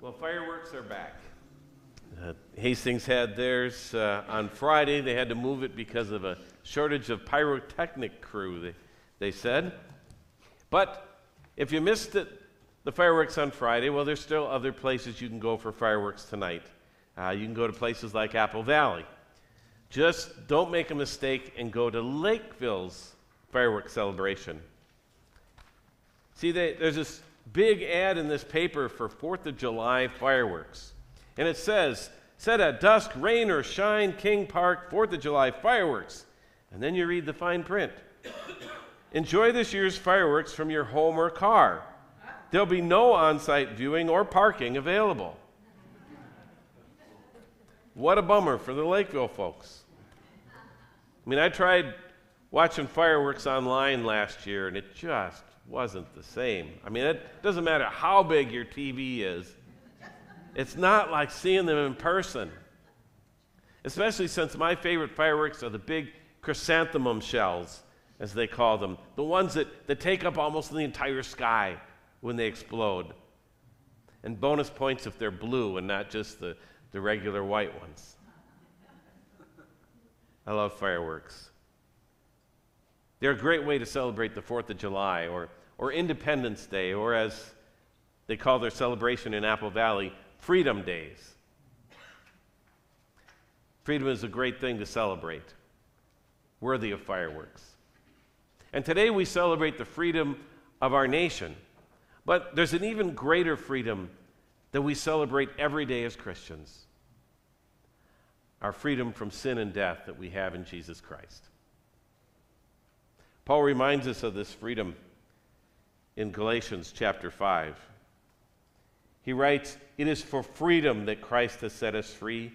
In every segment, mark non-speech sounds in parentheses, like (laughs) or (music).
Well, fireworks are back. Uh, Hastings had theirs uh, on Friday. They had to move it because of a shortage of pyrotechnic crew, they, they said. But if you missed it, the fireworks on Friday, well, there's still other places you can go for fireworks tonight. Uh, you can go to places like Apple Valley. Just don't make a mistake and go to Lakeville's fireworks celebration. See, they, there's this big ad in this paper for 4th of July fireworks. And it says, set at dusk, rain or shine, King Park, 4th of July fireworks. And then you read the fine print. (coughs) Enjoy this year's fireworks from your home or car. There'll be no on site viewing or parking available. What a bummer for the Lakeville folks. I mean, I tried watching fireworks online last year, and it just wasn't the same. I mean, it doesn't matter how big your TV is, it's not like seeing them in person. Especially since my favorite fireworks are the big chrysanthemum shells, as they call them, the ones that, that take up almost the entire sky when they explode. And bonus points if they're blue and not just the, the regular white ones. I love fireworks. They're a great way to celebrate the 4th of July or or Independence Day, or as they call their celebration in Apple Valley, Freedom Days. Freedom is a great thing to celebrate, worthy of fireworks. And today we celebrate the freedom of our nation. But there's an even greater freedom that we celebrate every day as Christians our freedom from sin and death that we have in Jesus Christ. Paul reminds us of this freedom in Galatians chapter 5. He writes, It is for freedom that Christ has set us free.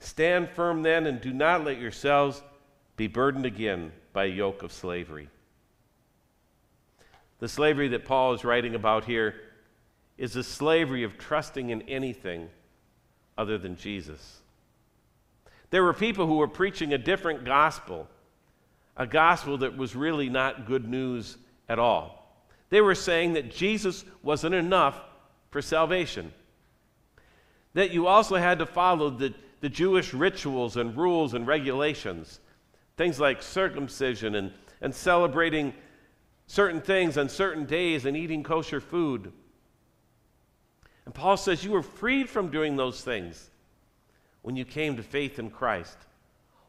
Stand firm then, and do not let yourselves be burdened again by a yoke of slavery. The slavery that Paul is writing about here is the slavery of trusting in anything other than Jesus. There were people who were preaching a different gospel, a gospel that was really not good news at all. They were saying that Jesus wasn't enough for salvation, that you also had to follow the, the Jewish rituals and rules and regulations, things like circumcision and, and celebrating certain things on certain days and eating kosher food. And Paul says you were freed from doing those things when you came to faith in Christ.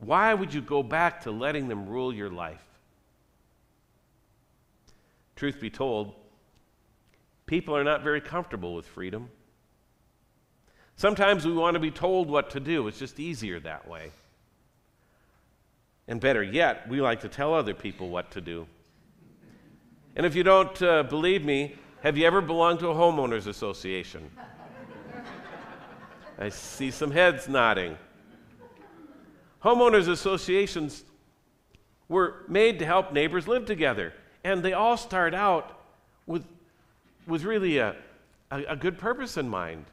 Why would you go back to letting them rule your life? Truth be told, people are not very comfortable with freedom. Sometimes we want to be told what to do, it's just easier that way. And better yet, we like to tell other people what to do. And if you don't uh, believe me, have you ever belonged to a homeowners association? (laughs) I see some heads nodding. Homeowners associations were made to help neighbors live together. And they all start out with, with really a, a, a good purpose in mind,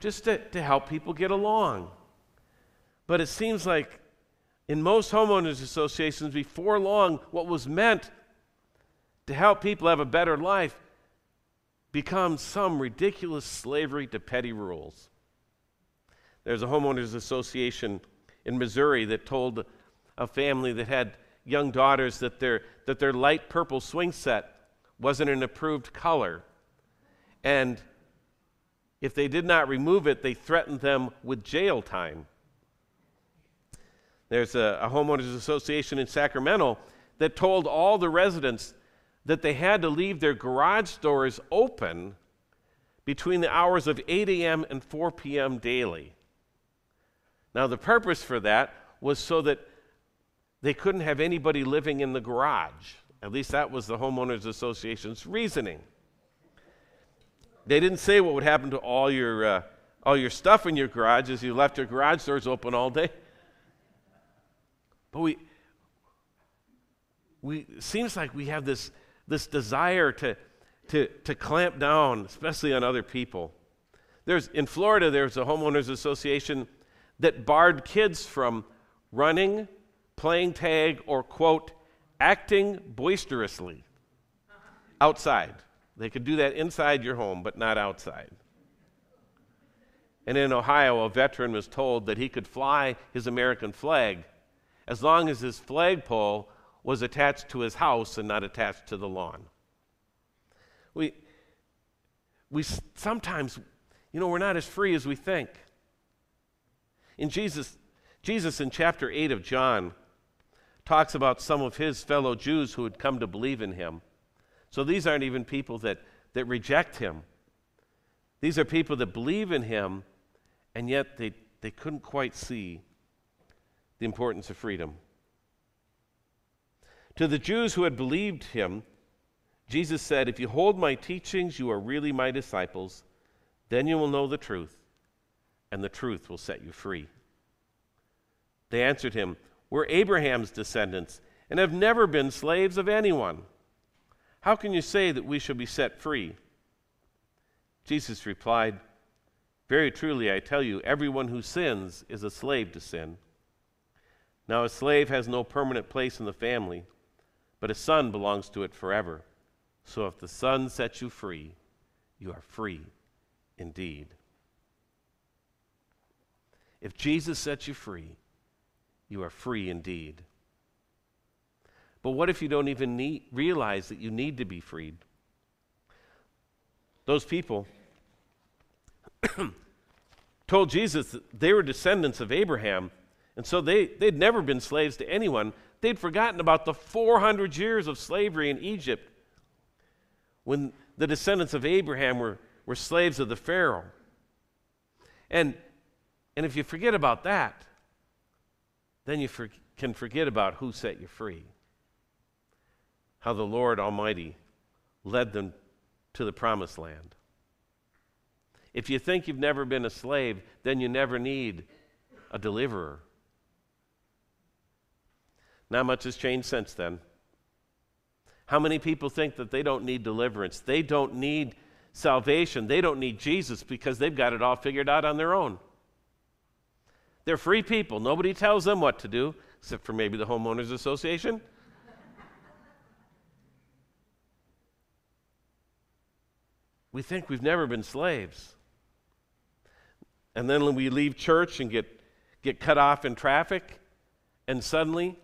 just to, to help people get along. But it seems like in most homeowners associations, before long, what was meant to help people have a better life becomes some ridiculous slavery to petty rules. There's a homeowners association in Missouri that told a family that had young daughters that their, that their light purple swing set wasn't an approved color. And if they did not remove it, they threatened them with jail time. There's a, a homeowners association in Sacramento that told all the residents that they had to leave their garage doors open between the hours of 8 a.m. and 4 p.m. daily. Now, the purpose for that was so that they couldn't have anybody living in the garage. At least that was the Homeowners Association's reasoning. They didn't say what would happen to all your, uh, all your stuff in your garage as you left your garage doors open all day. But we, we seems like we have this, this desire to, to, to clamp down, especially on other people. There's, in Florida, there's a homeowners association that barred kids from running playing tag, or, quote, acting boisterously outside. They could do that inside your home, but not outside. And in Ohio, a veteran was told that he could fly his American flag as long as his flagpole was attached to his house and not attached to the lawn. We, we sometimes, you know, we're not as free as we think. In Jesus, Jesus in chapter 8 of John talks about some of his fellow Jews who had come to believe in him. So these aren't even people that, that reject him. These are people that believe in him, and yet they, they couldn't quite see the importance of freedom. To the Jews who had believed him, Jesus said, If you hold my teachings, you are really my disciples. Then you will know the truth, and the truth will set you free. They answered him, We're Abraham's descendants and have never been slaves of anyone. How can you say that we shall be set free? Jesus replied, Very truly, I tell you, everyone who sins is a slave to sin. Now, a slave has no permanent place in the family, but a son belongs to it forever. So if the Son sets you free, you are free indeed. If Jesus sets you free, you are free indeed. But what if you don't even need, realize that you need to be freed? Those people (clears throat) told Jesus that they were descendants of Abraham, and so they, they'd never been slaves to anyone. They'd forgotten about the 400 years of slavery in Egypt when the descendants of Abraham were, were slaves of the Pharaoh. And, and if you forget about that, then you for, can forget about who set you free. How the Lord Almighty led them to the promised land. If you think you've never been a slave, then you never need a deliverer. Not much has changed since then. How many people think that they don't need deliverance? They don't need salvation. They don't need Jesus because they've got it all figured out on their own. They're free people. Nobody tells them what to do, except for maybe the Homeowners Association. we think we've never been slaves. And then when we leave church and get, get cut off in traffic, and suddenly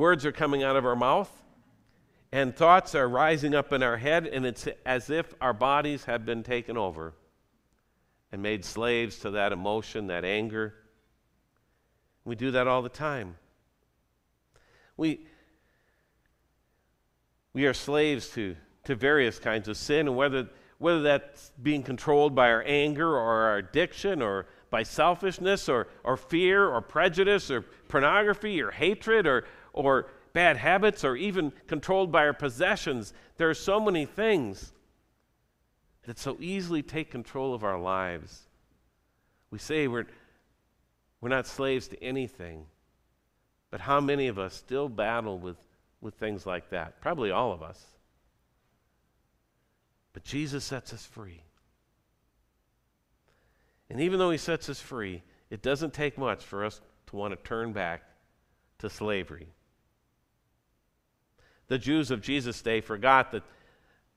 Words are coming out of our mouth, and thoughts are rising up in our head, and it's as if our bodies have been taken over and made slaves to that emotion, that anger. We do that all the time. We, we are slaves to, to various kinds of sin, and whether, whether that's being controlled by our anger or our addiction or by selfishness or, or fear or prejudice or pornography or hatred or, or bad habits or even controlled by our possessions. There are so many things that so easily take control of our lives. We say we're, we're not slaves to anything, but how many of us still battle with, with things like that? Probably all of us. But Jesus sets us free. And even though He sets us free, it doesn't take much for us to want to turn back to slavery the Jews of Jesus' day forgot that,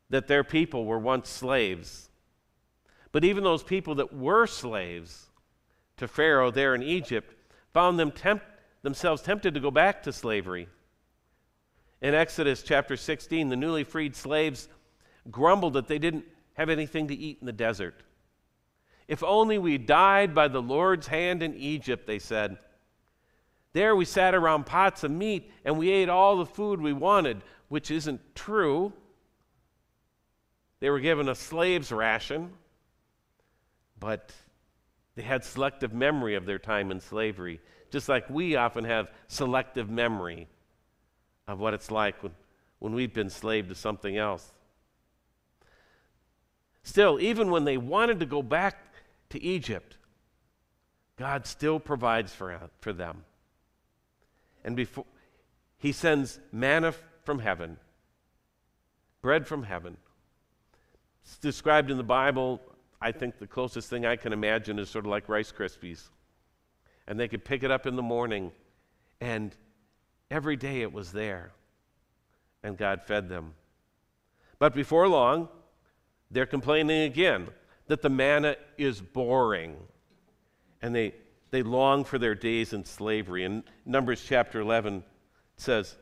that their people were once slaves. But even those people that were slaves to Pharaoh there in Egypt found them tempt, themselves tempted to go back to slavery. In Exodus chapter 16, the newly freed slaves grumbled that they didn't have anything to eat in the desert. If only we died by the Lord's hand in Egypt, they said. There we sat around pots of meat and we ate all the food we wanted, which isn't true. They were given a slave's ration, but they had selective memory of their time in slavery, just like we often have selective memory of what it's like when, when we've been slave to something else. Still, even when they wanted to go back to Egypt, God still provides for, for them and before he sends manna from heaven, bread from heaven. It's described in the Bible. I think the closest thing I can imagine is sort of like Rice Krispies. And they could pick it up in the morning, and every day it was there, and God fed them. But before long, they're complaining again that the manna is boring. And they, they long for their days in slavery. In Numbers chapter 11, says,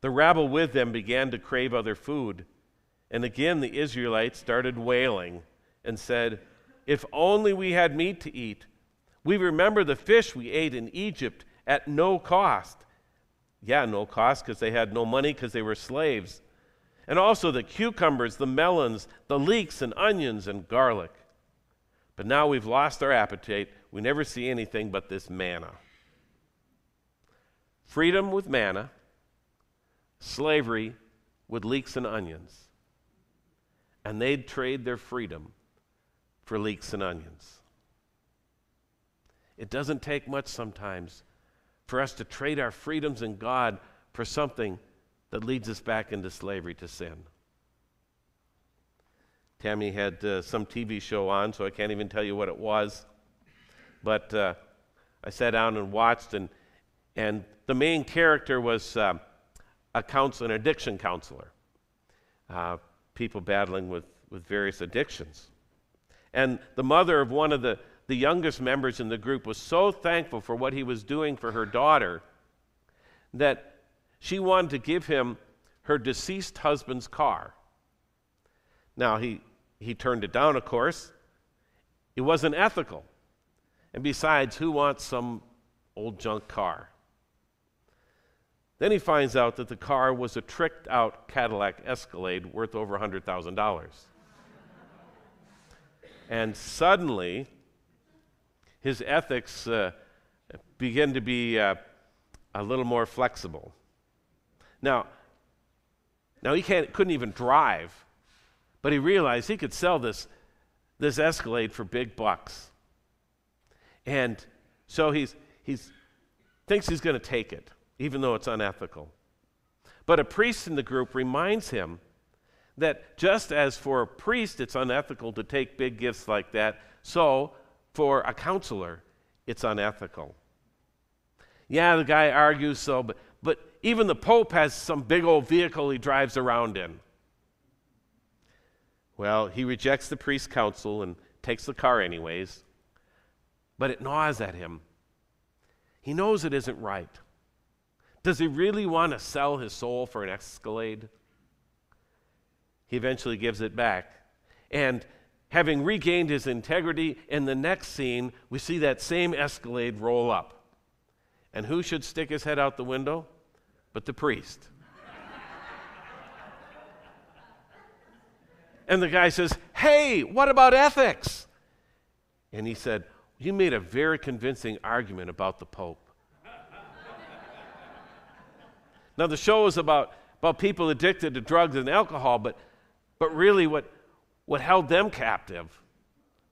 The rabble with them began to crave other food. And again the Israelites started wailing and said, If only we had meat to eat. We remember the fish we ate in Egypt at no cost. Yeah, no cost because they had no money because they were slaves. And also the cucumbers, the melons, the leeks, and onions and garlic. But now we've lost our appetite. We never see anything but this manna. Freedom with manna, slavery with leeks and onions. And they'd trade their freedom for leeks and onions. It doesn't take much sometimes for us to trade our freedoms in God for something that leads us back into slavery to sin. Tammy had uh, some TV show on, so I can't even tell you what it was. But uh, I sat down and watched, and, and the main character was uh, a counselor, an addiction counselor, uh, people battling with, with various addictions. And the mother of one of the, the youngest members in the group was so thankful for what he was doing for her daughter that she wanted to give him her deceased husband's car. Now, he, he turned it down, of course. It wasn't ethical. And besides, who wants some old junk car? Then he finds out that the car was a tricked out Cadillac Escalade worth over $100,000. and suddenly, his ethics uh, begin to be uh, a little more flexible. Now, now he can't, couldn't even drive, but he realized he could sell this, this Escalade for big bucks. And so he's, he's thinks he's going to take it, even though it's unethical. But a priest in the group reminds him that just as for a priest it's unethical to take big gifts like that, so for a counselor it's unethical. Yeah, the guy argues so, but, but even the Pope has some big old vehicle he drives around in. Well, he rejects the priest's counsel and takes the car anyways, but it gnaws at him. He knows it isn't right. Does he really want to sell his soul for an Escalade? He eventually gives it back. And having regained his integrity, in the next scene, we see that same Escalade roll up. And who should stick his head out the window? but the priest. (laughs) and the guy says, Hey, what about ethics? And he said, You made a very convincing argument about the Pope. Now, the show is about, about people addicted to drugs and alcohol, but, but really, what, what held them captive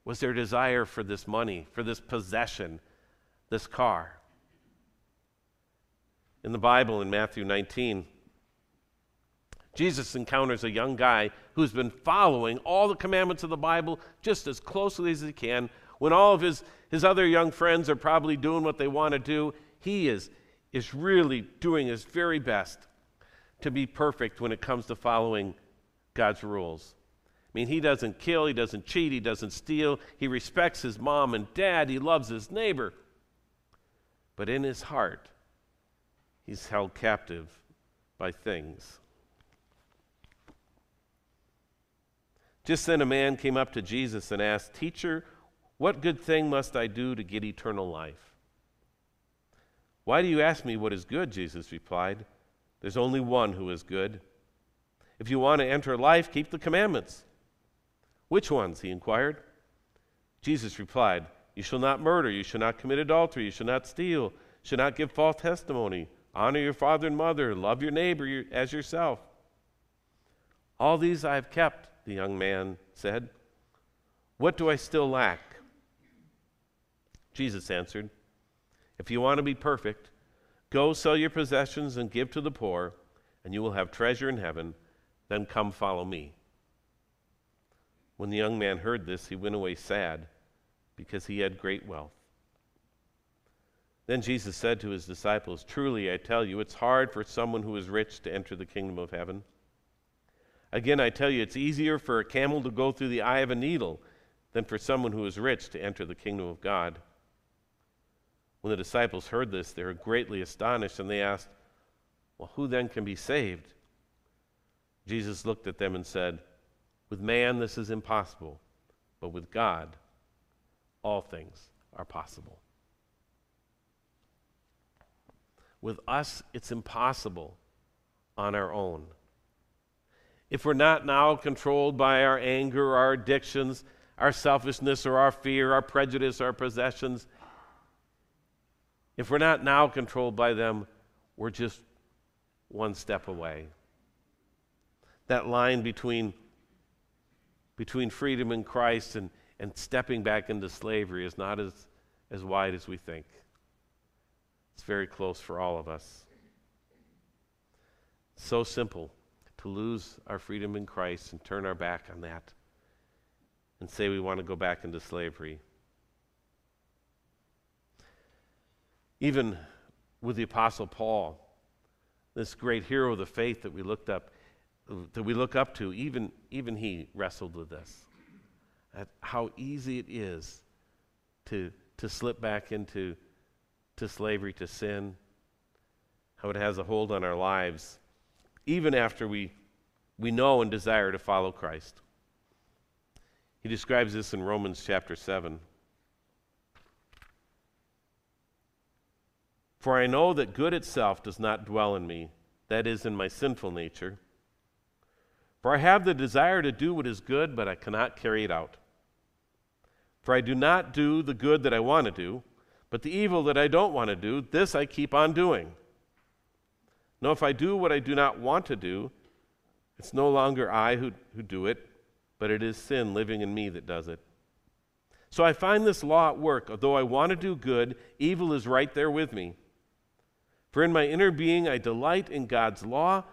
was their desire for this money, for this possession, this car in the Bible in Matthew 19. Jesus encounters a young guy who's been following all the commandments of the Bible just as closely as he can. When all of his, his other young friends are probably doing what they want to do, he is, is really doing his very best to be perfect when it comes to following God's rules. I mean, he doesn't kill, he doesn't cheat, he doesn't steal, he respects his mom and dad, he loves his neighbor. But in his heart, He's held captive by things. Just then, a man came up to Jesus and asked, Teacher, what good thing must I do to get eternal life? Why do you ask me what is good? Jesus replied. There's only one who is good. If you want to enter life, keep the commandments. Which ones? he inquired. Jesus replied, You shall not murder, you shall not commit adultery, you shall not steal, you shall not give false testimony Honor your father and mother. Love your neighbor as yourself. All these I have kept, the young man said. What do I still lack? Jesus answered, If you want to be perfect, go sell your possessions and give to the poor, and you will have treasure in heaven. Then come follow me. When the young man heard this, he went away sad because he had great wealth. Then Jesus said to his disciples, Truly I tell you, it's hard for someone who is rich to enter the kingdom of heaven. Again, I tell you, it's easier for a camel to go through the eye of a needle than for someone who is rich to enter the kingdom of God. When the disciples heard this, they were greatly astonished, and they asked, Well, who then can be saved? Jesus looked at them and said, With man this is impossible, but with God all things are possible. With us, it's impossible on our own. If we're not now controlled by our anger, our addictions, our selfishness, or our fear, our prejudice, our possessions, if we're not now controlled by them, we're just one step away. That line between, between freedom in Christ and, and stepping back into slavery is not as, as wide as we think. It's very close for all of us. So simple to lose our freedom in Christ and turn our back on that and say we want to go back into slavery. Even with the Apostle Paul, this great hero of the faith that we looked up, that we look up to, even, even he wrestled with this. At how easy it is to, to slip back into to slavery to sin, how it has a hold on our lives, even after we, we know and desire to follow Christ. He describes this in Romans chapter 7. For I know that good itself does not dwell in me, that is, in my sinful nature. For I have the desire to do what is good, but I cannot carry it out. For I do not do the good that I want to do but the evil that I don't want to do, this I keep on doing. Now, if I do what I do not want to do, it's no longer I who, who do it, but it is sin living in me that does it. So I find this law at work. Although I want to do good, evil is right there with me. For in my inner being I delight in God's law,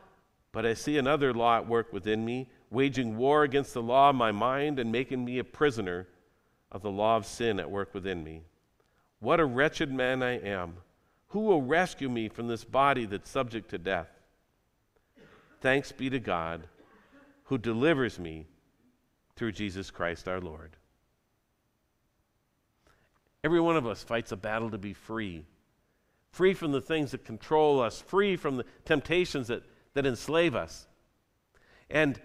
but I see another law at work within me, waging war against the law of my mind and making me a prisoner of the law of sin at work within me. What a wretched man I am. Who will rescue me from this body that's subject to death? Thanks be to God who delivers me through Jesus Christ our Lord. Every one of us fights a battle to be free. Free from the things that control us, free from the temptations that, that enslave us. And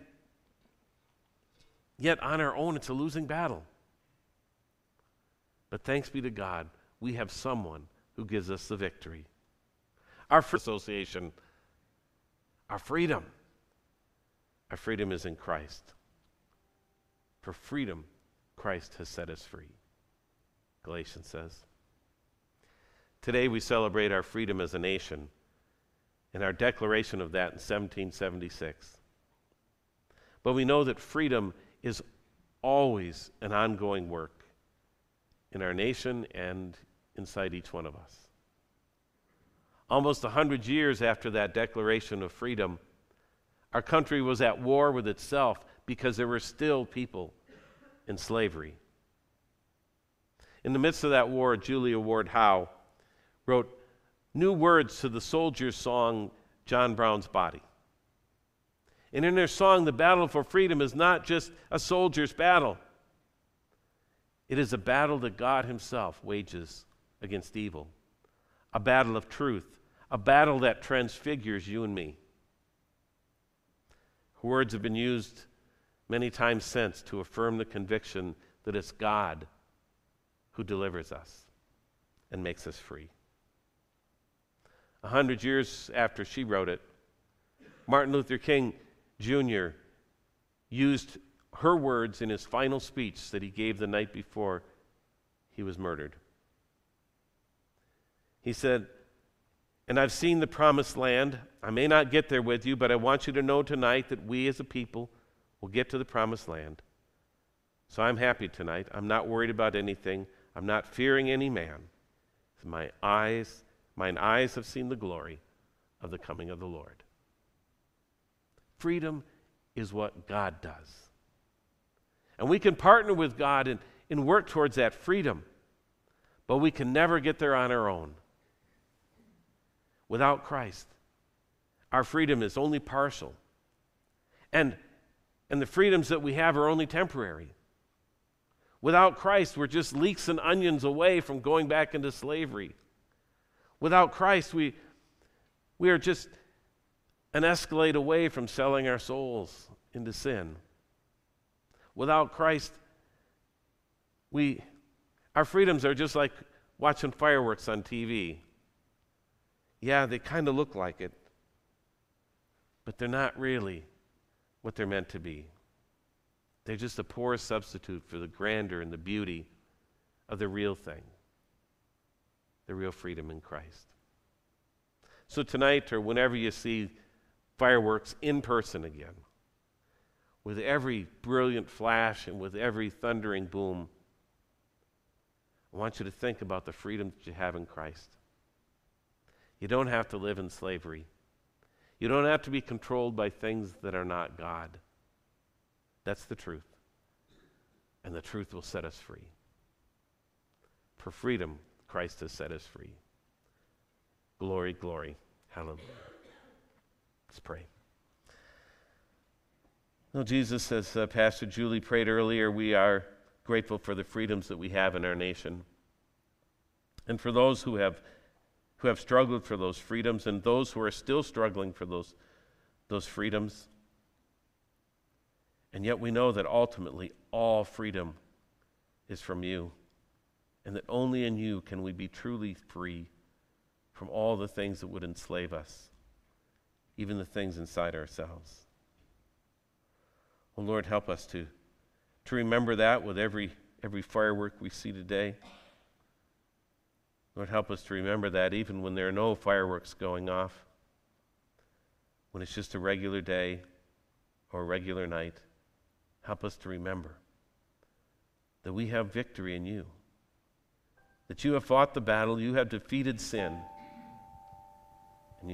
yet, on our own, it's a losing battle. But thanks be to God we have someone who gives us the victory. Our association, our freedom, our freedom is in Christ. For freedom, Christ has set us free. Galatians says. Today we celebrate our freedom as a nation and our declaration of that in 1776. But we know that freedom is always an ongoing work in our nation and inside each one of us. Almost a hundred years after that Declaration of Freedom, our country was at war with itself because there were still people in slavery. In the midst of that war, Julia Ward Howe wrote new words to the soldier's song, John Brown's Body. And in their song, the battle for freedom is not just a soldier's battle, it is a battle that God Himself wages against evil, a battle of truth, a battle that transfigures you and me. Words have been used many times since to affirm the conviction that it's God who delivers us and makes us free. A hundred years after she wrote it, Martin Luther King Jr. used her words in his final speech that he gave the night before he was murdered. He said, And I've seen the promised land. I may not get there with you, but I want you to know tonight that we as a people will get to the promised land. So I'm happy tonight. I'm not worried about anything. I'm not fearing any man. My eyes, mine eyes have seen the glory of the coming of the Lord. Freedom is what God does. And we can partner with God and, and work towards that freedom, but we can never get there on our own without Christ. Our freedom is only partial. And and the freedoms that we have are only temporary. Without Christ, we're just leeks and onions away from going back into slavery. Without Christ, we, we are just an Escalade away from selling our souls into sin. Without Christ, we, our freedoms are just like watching fireworks on TV. Yeah, they kind of look like it, but they're not really what they're meant to be. They're just a poor substitute for the grandeur and the beauty of the real thing, the real freedom in Christ. So, tonight, or whenever you see fireworks in person again, with every brilliant flash and with every thundering boom, I want you to think about the freedom that you have in Christ. You don't have to live in slavery. You don't have to be controlled by things that are not God. That's the truth. And the truth will set us free. For freedom, Christ has set us free. Glory, glory. Hallelujah. Let's pray. Well, Jesus, as uh, Pastor Julie prayed earlier, we are grateful for the freedoms that we have in our nation. And for those who have, who have struggled for those freedoms and those who are still struggling for those, those freedoms. And yet we know that ultimately all freedom is from you, and that only in you can we be truly free from all the things that would enslave us, even the things inside ourselves. Oh Lord, help us to, to remember that with every, every firework we see today. Lord, help us to remember that even when there are no fireworks going off, when it's just a regular day or a regular night. Help us to remember that we have victory in you, that you have fought the battle, you have defeated sin